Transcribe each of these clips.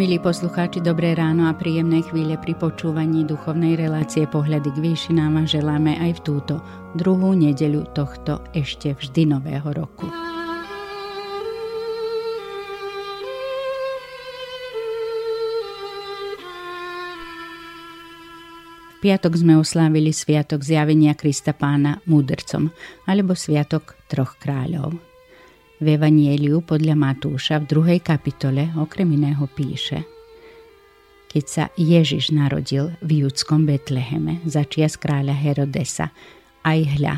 Milí poslucháči, dobré ráno a príjemné chvíle pri počúvaní duchovnej relácie Pohľady k výšinám a želáme aj v túto druhú nedeľu tohto ešte vždy nového roku. V piatok sme oslávili Sviatok zjavenia Krista pána múdrcom alebo Sviatok troch kráľov. V Evanieliu podľa Matúša v druhej kapitole okrem iného píše. Keď sa Ježiš narodil v judskom Betleheme za čias kráľa Herodesa, aj hľa,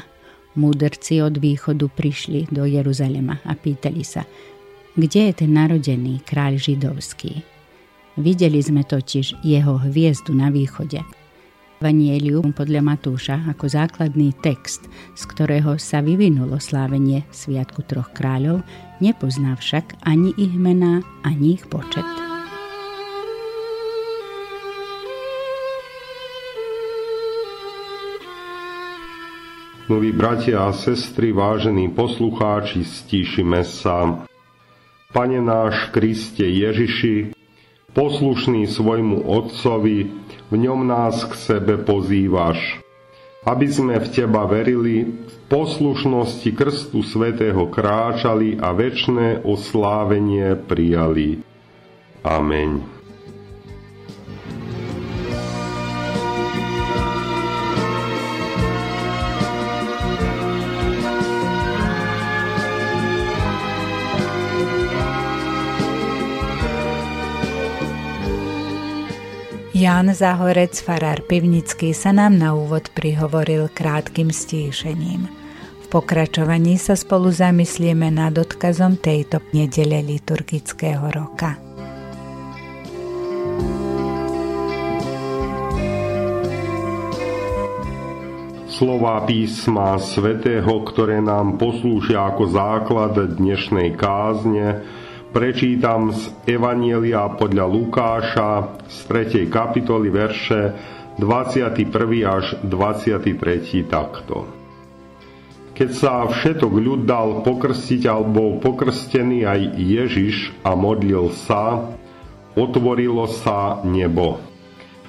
múdrci od východu prišli do Jeruzalema a pýtali sa, kde je ten narodený kráľ židovský. Videli sme totiž jeho hviezdu na východe – Evangelium podľa Matúša ako základný text, z ktorého sa vyvinulo slávenie Sviatku troch kráľov, nepozná však ani ich mená, ani ich počet. Milí bratia a sestry, vážení poslucháči, stíšime sa. Pane náš Kriste Ježiši, poslušný svojmu Otcovi, v ňom nás k sebe pozývaš, aby sme v Teba verili, v poslušnosti krstu svätého kráčali a väčšné oslávenie prijali. Amen. Jan Zahorec, farár Pivnický, sa nám na úvod prihovoril krátkým stíšením. V pokračovaní sa spolu zamyslíme nad odkazom tejto nedele liturgického roka. Slová písma svätého, ktoré nám poslúžia ako základ dnešnej kázne, Prečítam z Evanielia podľa Lukáša z 3. kapitoly verše 21. až 23. takto. Keď sa všetok ľud dal pokrstiť alebo pokrstený aj Ježiš a modlil sa, otvorilo sa nebo.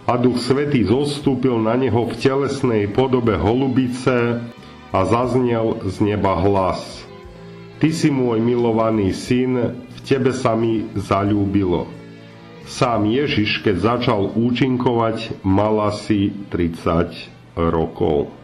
A Duch Svetý zostúpil na neho v telesnej podobe holubice a zaznel z neba hlas. Ty si môj milovaný syn, tebe sa mi zalúbilo. Sám Ježiš, keď začal účinkovať, mal asi 30 rokov.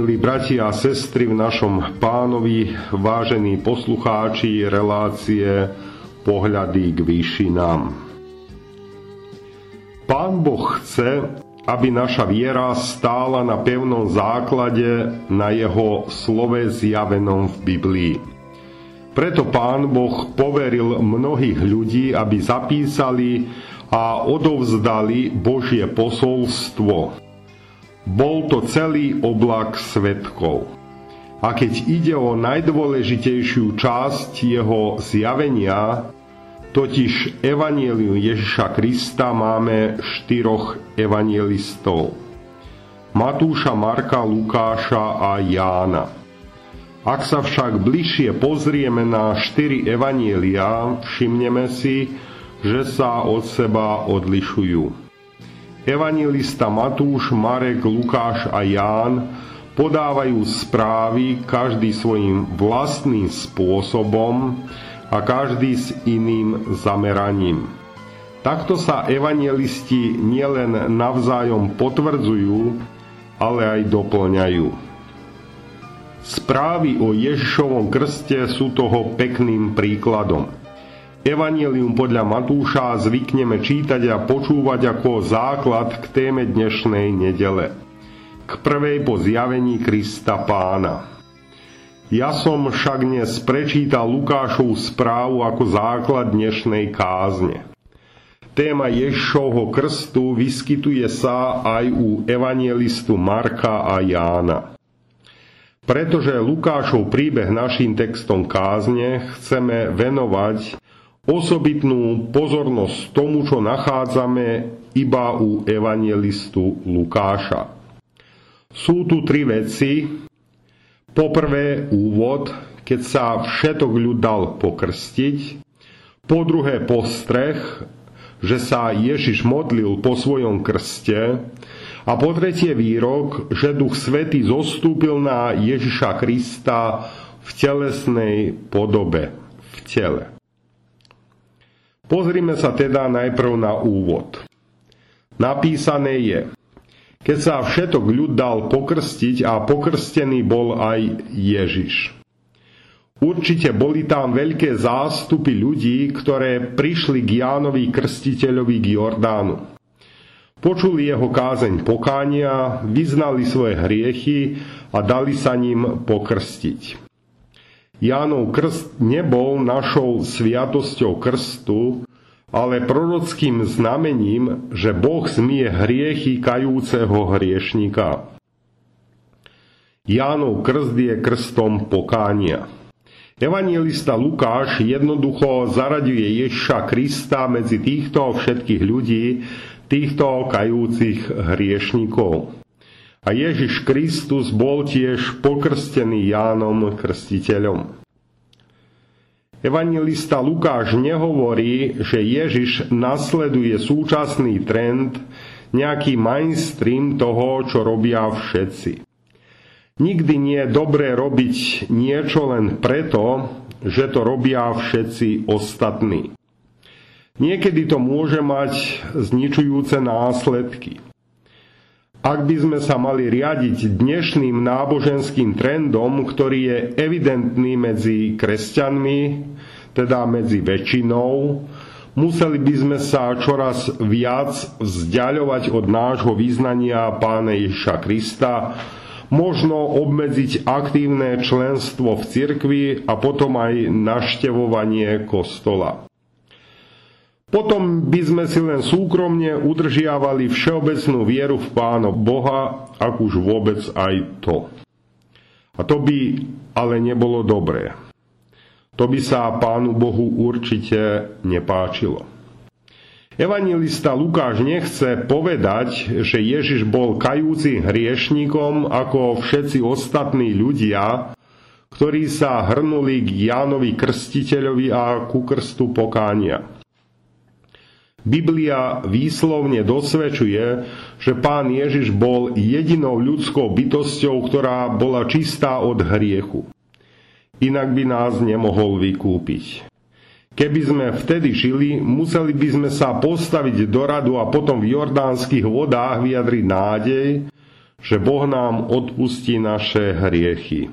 Milí bratia a sestry v našom pánovi, vážení poslucháči relácie Pohľady k výšinám. Pán Boh chce, aby naša viera stála na pevnom základe na jeho slove zjavenom v Biblii. Preto Pán Boh poveril mnohých ľudí, aby zapísali a odovzdali Božie posolstvo bol to celý oblak svetkov. A keď ide o najdôležitejšiu časť jeho zjavenia, totiž Evangelium Ježiša Krista, máme štyroch evangelistov. Matúša, Marka, Lukáša a Jána. Ak sa však bližšie pozrieme na štyri evanielia, všimneme si, že sa od seba odlišujú. Evangelista Matúš, Marek, Lukáš a Ján podávajú správy každý svojim vlastným spôsobom a každý s iným zameraním. Takto sa evangelisti nielen navzájom potvrdzujú, ale aj doplňajú. Správy o Ježišovom krste sú toho pekným príkladom. Evangelium podľa Matúša zvykneme čítať a počúvať ako základ k téme dnešnej nedele. k prvej po zjavení Krista pána. Ja som však dnes prečítal Lukášovú správu ako základ dnešnej kázne. Téma Ježišovho krstu vyskytuje sa aj u evangelistu Marka a Jána. Pretože Lukášov príbeh našim textom kázne chceme venovať osobitnú pozornosť tomu, čo nachádzame iba u evangelistu Lukáša. Sú tu tri veci, Poprvé úvod, keď sa všetok ľud dal pokrstiť. Po druhé postreh, že sa Ježiš modlil po svojom krste. A po tretie výrok, že Duch Svetý zostúpil na Ježiša Krista v telesnej podobe, v tele. Pozrime sa teda najprv na úvod. Napísané je, keď sa všetok ľud dal pokrstiť a pokrstený bol aj Ježiš. Určite boli tam veľké zástupy ľudí, ktoré prišli k Jánovi Krstiteľovi k Jordánu. Počuli jeho kázeň pokánia, vyznali svoje hriechy a dali sa ním pokrstiť. Jánov krst nebol našou sviatosťou krstu, ale prorockým znamením, že Boh zmie hriechy kajúceho hriešnika. Jánov krst je krstom pokánia. Evangelista Lukáš jednoducho zaraďuje Ježiša Krista medzi týchto všetkých ľudí, týchto kajúcich hriešnikov. A Ježiš Kristus bol tiež pokrstený Jánom Krstiteľom. Evangelista Lukáš nehovorí, že Ježiš nasleduje súčasný trend, nejaký mainstream toho, čo robia všetci. Nikdy nie je dobré robiť niečo len preto, že to robia všetci ostatní. Niekedy to môže mať zničujúce následky. Ak by sme sa mali riadiť dnešným náboženským trendom, ktorý je evidentný medzi kresťanmi, teda medzi väčšinou, museli by sme sa čoraz viac vzdialovať od nášho význania Pána Ježiša Krista, možno obmedziť aktívne členstvo v cirkvi a potom aj naštevovanie kostola. Potom by sme si len súkromne udržiavali všeobecnú vieru v Pána Boha, ak už vôbec aj to. A to by ale nebolo dobré. To by sa Pánu Bohu určite nepáčilo. Evangelista Lukáš nechce povedať, že Ježiš bol kajúcim hriešnikom ako všetci ostatní ľudia, ktorí sa hrnuli k Jánovi Krstiteľovi a ku krstu pokánia. Biblia výslovne dosvedčuje, že pán Ježiš bol jedinou ľudskou bytosťou, ktorá bola čistá od hriechu. Inak by nás nemohol vykúpiť. Keby sme vtedy žili, museli by sme sa postaviť do radu a potom v jordánskych vodách vyjadriť nádej, že Boh nám odpustí naše hriechy.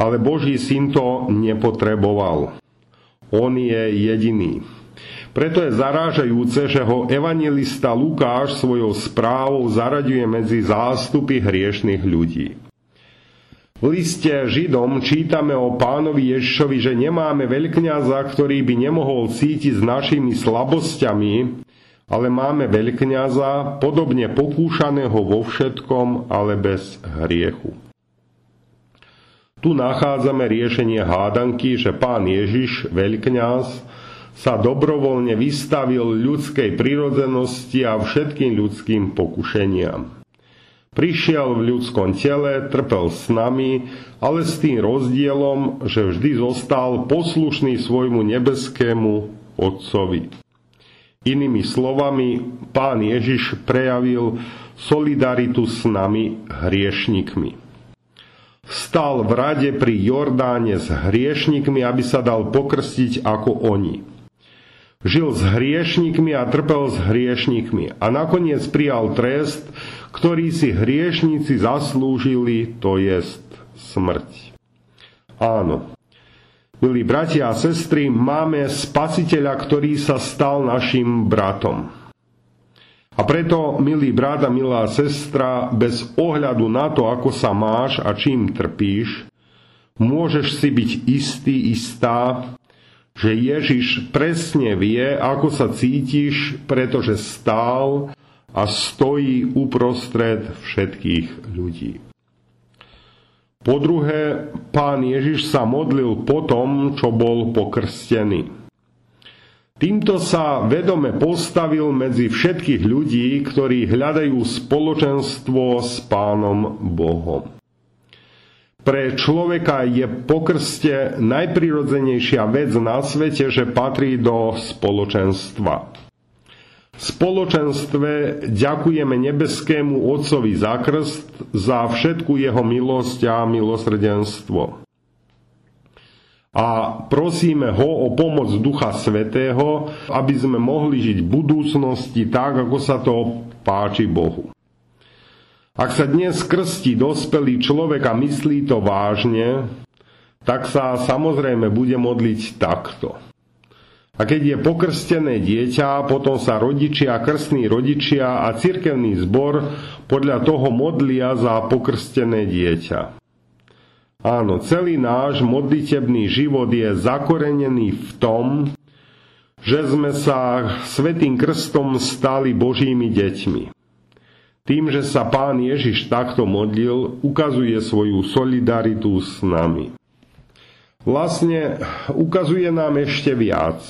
Ale Boží syn to nepotreboval. On je jediný. Preto je zarážajúce, že ho evangelista Lukáš svojou správou zaraďuje medzi zástupy hriešných ľudí. V liste Židom čítame o pánovi Ježišovi, že nemáme veľkňaza, ktorý by nemohol cítiť s našimi slabosťami, ale máme veľkňaza, podobne pokúšaného vo všetkom, ale bez hriechu. Tu nachádzame riešenie hádanky, že pán Ježiš, veľkňaz, sa dobrovoľne vystavil ľudskej prirodzenosti a všetkým ľudským pokušeniam. Prišiel v ľudskom tele, trpel s nami, ale s tým rozdielom, že vždy zostal poslušný svojmu nebeskému Otcovi. Inými slovami, pán Ježiš prejavil solidaritu s nami hriešnikmi. Stal v rade pri Jordáne s hriešnikmi, aby sa dal pokrstiť ako oni. Žil s hriešnikmi a trpel s hriešnikmi a nakoniec prijal trest, ktorý si hriešnici zaslúžili, to jest smrť. Áno, milí bratia a sestry, máme spasiteľa, ktorý sa stal našim bratom. A preto, milý brat a milá sestra, bez ohľadu na to, ako sa máš a čím trpíš, môžeš si byť istý, istá, že Ježiš presne vie, ako sa cítiš, pretože stál a stojí uprostred všetkých ľudí. Po druhé, pán Ježiš sa modlil po tom, čo bol pokrstený. Týmto sa vedome postavil medzi všetkých ľudí, ktorí hľadajú spoločenstvo s Pánom Bohom. Pre človeka je pokrste najprirodzenejšia vec na svete, že patrí do spoločenstva. V spoločenstve ďakujeme nebeskému Otcovi za krst, za všetku jeho milosť a milosrdenstvo a prosíme ho o pomoc Ducha Svetého, aby sme mohli žiť v budúcnosti tak, ako sa to páči Bohu. Ak sa dnes krstí dospelý človek a myslí to vážne, tak sa samozrejme bude modliť takto. A keď je pokrstené dieťa, potom sa rodičia, krstní rodičia a cirkevný zbor podľa toho modlia za pokrstené dieťa. Áno, celý náš modlitebný život je zakorenený v tom, že sme sa svetým krstom stali Božími deťmi. Tým, že sa Pán Ježiš takto modlil, ukazuje svoju solidaritu s nami. Vlastne ukazuje nám ešte viac.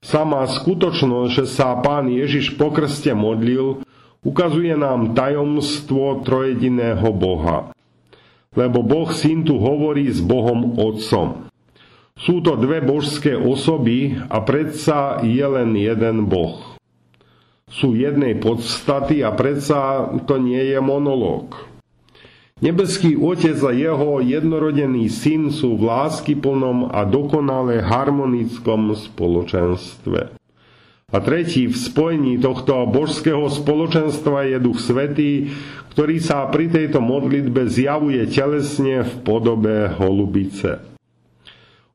Sama skutočnosť, že sa Pán Ježiš po krste modlil, ukazuje nám tajomstvo trojediného Boha lebo Boh Syn tu hovorí s Bohom Otcom. Sú to dve božské osoby a predsa je len jeden Boh. Sú jednej podstaty a predsa to nie je monológ. Nebeský Otec a jeho jednorodený syn sú v láskyplnom a dokonale harmonickom spoločenstve. A tretí v spojení tohto božského spoločenstva je Duch Svetý, ktorý sa pri tejto modlitbe zjavuje telesne v podobe holubice.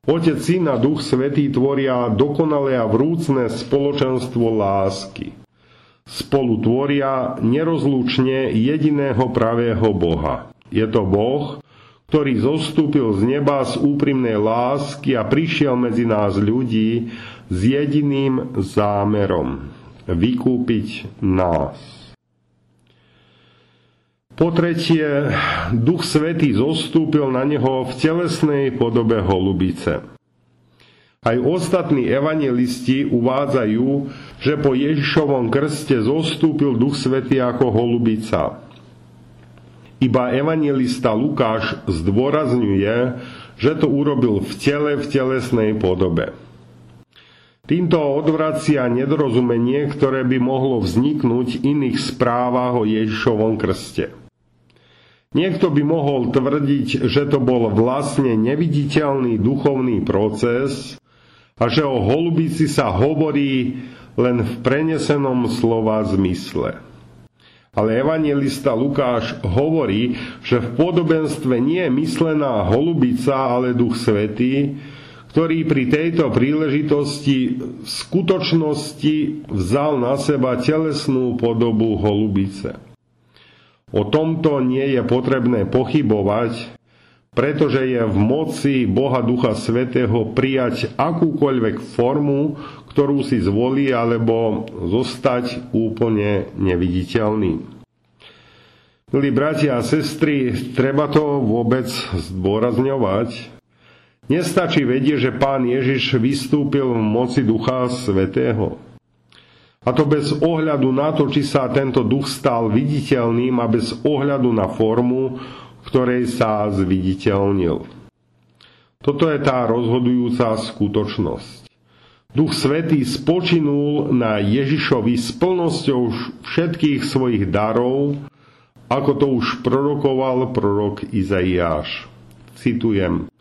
Otec, Syn a Duch Svetý tvoria dokonalé a vrúcne spoločenstvo lásky. Spolu tvoria nerozlučne jediného pravého Boha. Je to Boh, ktorý zostúpil z neba z úprimnej lásky a prišiel medzi nás ľudí, s jediným zámerom vykúpiť nás. Po tretie, Duch Svetý zostúpil na neho v telesnej podobe holubice. Aj ostatní evangelisti uvádzajú, že po Ježišovom krste zostúpil Duch Svetý ako holubica. Iba evangelista Lukáš zdôrazňuje, že to urobil v tele v telesnej podobe. Týmto odvracia nedorozumenie, ktoré by mohlo vzniknúť v iných správach o Ježišovom krste. Niekto by mohol tvrdiť, že to bol vlastne neviditeľný duchovný proces a že o holubici sa hovorí len v prenesenom slova zmysle. Ale evangelista Lukáš hovorí, že v podobenstve nie je myslená holubica, ale duch svetý, ktorý pri tejto príležitosti v skutočnosti vzal na seba telesnú podobu holubice. O tomto nie je potrebné pochybovať, pretože je v moci Boha Ducha Svetého prijať akúkoľvek formu, ktorú si zvolí, alebo zostať úplne neviditeľný. Milí bratia a sestry, treba to vôbec zdôrazňovať, Nestačí vedieť, že pán Ježiš vystúpil v moci Ducha Svetého. A to bez ohľadu na to, či sa tento duch stal viditeľným a bez ohľadu na formu, ktorej sa zviditeľnil. Toto je tá rozhodujúca skutočnosť. Duch Svetý spočinul na Ježišovi s plnosťou všetkých svojich darov, ako to už prorokoval prorok Izaiáš. Citujem.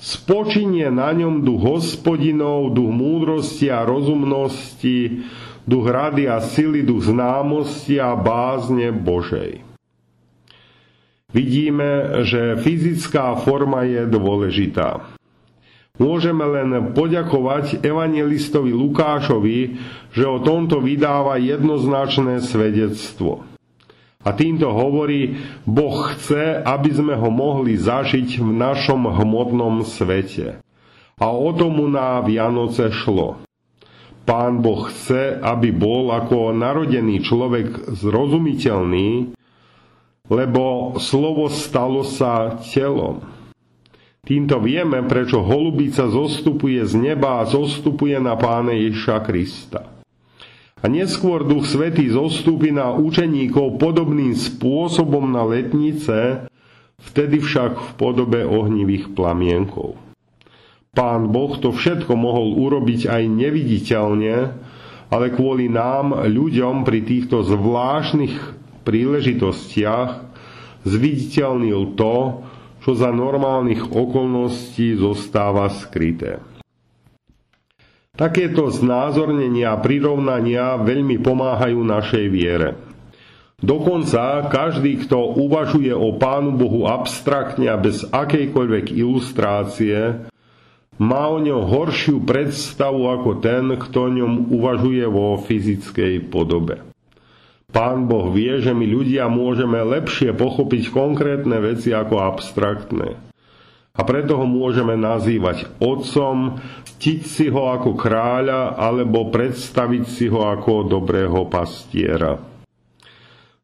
Spočinie na ňom duch hospodinov, duch múdrosti a rozumnosti, duch rady a sily, duch známosti a bázne Božej. Vidíme, že fyzická forma je dôležitá. Môžeme len poďakovať evangelistovi Lukášovi, že o tomto vydáva jednoznačné svedectvo. A týmto hovorí, Boh chce, aby sme ho mohli zažiť v našom hmotnom svete. A o tomu na Vianoce šlo. Pán Boh chce, aby bol ako narodený človek zrozumiteľný, lebo slovo stalo sa telom. Týmto vieme, prečo holubica zostupuje z neba a zostupuje na pána Ježiša Krista. A neskôr Duch Svetý zostúpi na učeníkov podobným spôsobom na letnice, vtedy však v podobe ohnivých plamienkov. Pán Boh to všetko mohol urobiť aj neviditeľne, ale kvôli nám, ľuďom pri týchto zvláštnych príležitostiach zviditeľnil to, čo za normálnych okolností zostáva skryté. Takéto znázornenia a prirovnania veľmi pomáhajú našej viere. Dokonca každý, kto uvažuje o Pánu Bohu abstraktne a bez akejkoľvek ilustrácie, má o ňom horšiu predstavu ako ten, kto o ňom uvažuje vo fyzickej podobe. Pán Boh vie, že my ľudia môžeme lepšie pochopiť konkrétne veci ako abstraktné. A preto ho môžeme nazývať otcom, ctiť si ho ako kráľa alebo predstaviť si ho ako dobrého pastiera.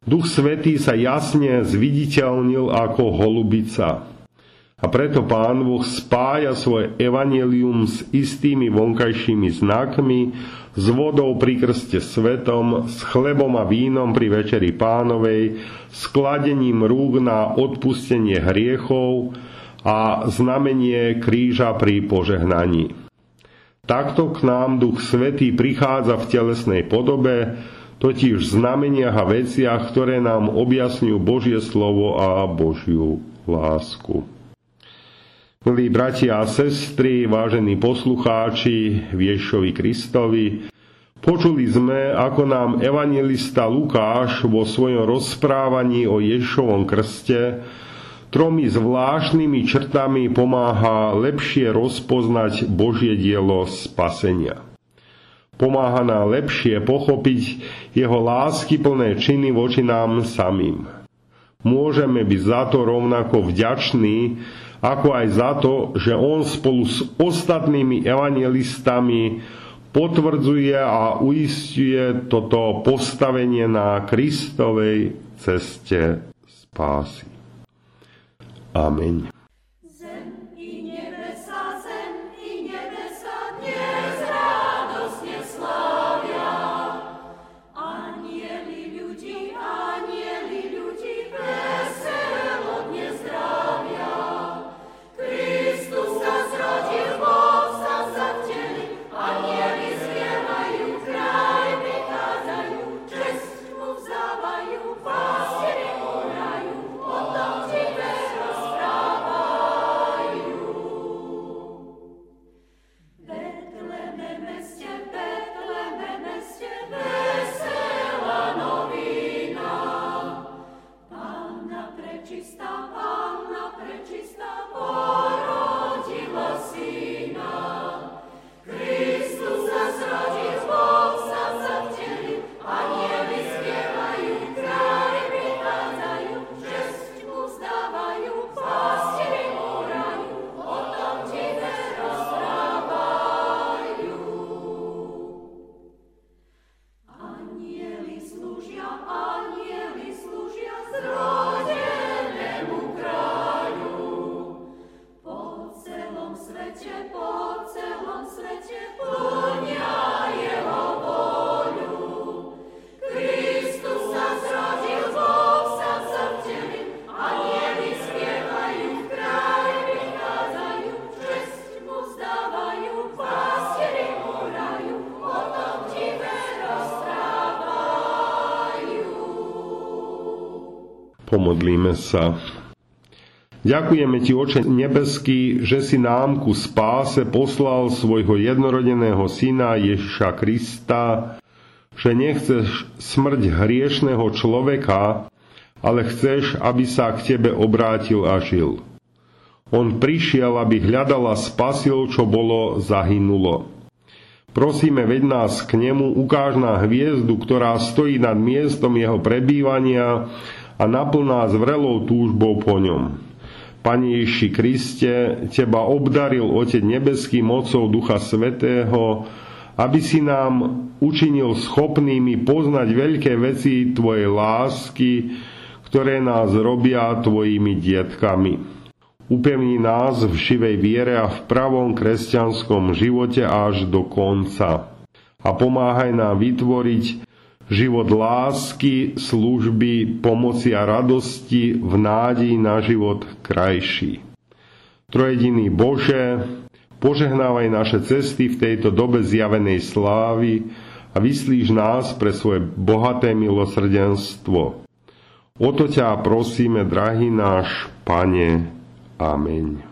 Duch Svetý sa jasne zviditeľnil ako holubica. A preto Pán Boh spája svoje evanelium s istými vonkajšími znakmi, s vodou pri krste svetom, s chlebom a vínom pri večeri pánovej, s kladením rúk na odpustenie hriechov a znamenie kríža pri požehnaní. Takto k nám Duch Svetý prichádza v telesnej podobe, totiž v znameniach a veciach, ktoré nám objasňujú Božie slovo a Božiu lásku. Milí bratia a sestry, vážení poslucháči Viešovi Kristovi, počuli sme, ako nám evangelista Lukáš vo svojom rozprávaní o Ježišovom krste tromi zvláštnymi črtami pomáha lepšie rozpoznať Božie dielo spasenia. Pomáha nám lepšie pochopiť jeho lásky plné činy voči nám samým. Môžeme byť za to rovnako vďační, ako aj za to, že on spolu s ostatnými evangelistami potvrdzuje a uistuje toto postavenie na Kristovej ceste spásy. Amen. está paz. Pomodlíme sa. Ďakujeme Ti, Oče nebeský, že si nám ku spáse poslal svojho jednorodeného syna Ježiša Krista, že nechceš smrť hriešného človeka, ale chceš, aby sa k Tebe obrátil a žil. On prišiel, aby hľadal a spasil, čo bolo zahynulo. Prosíme, veď nás k nemu, ukáž na hviezdu, ktorá stojí nad miestom jeho prebývania a naplná zvrelou túžbou po ňom. Pane Ježiši Kriste, Teba obdaril Otec nebeský mocou Ducha Svetého, aby si nám učinil schopnými poznať veľké veci Tvojej lásky, ktoré nás robia Tvojimi dietkami. Upevni nás v živej viere a v pravom kresťanskom živote až do konca. A pomáhaj nám vytvoriť život lásky, služby, pomoci a radosti v nádeji na život krajší. Trojediný Bože, požehnávaj naše cesty v tejto dobe zjavenej slávy a vyslíš nás pre svoje bohaté milosrdenstvo. O to ťa prosíme, drahý náš Pane. Amém.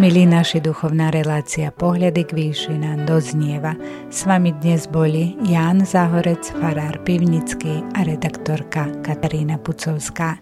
Milí naši duchovná relácia Pohľady k výšinám doznieva. S vami dnes boli Ján Zahorec, farár Pivnický a redaktorka Katarína Pucovská.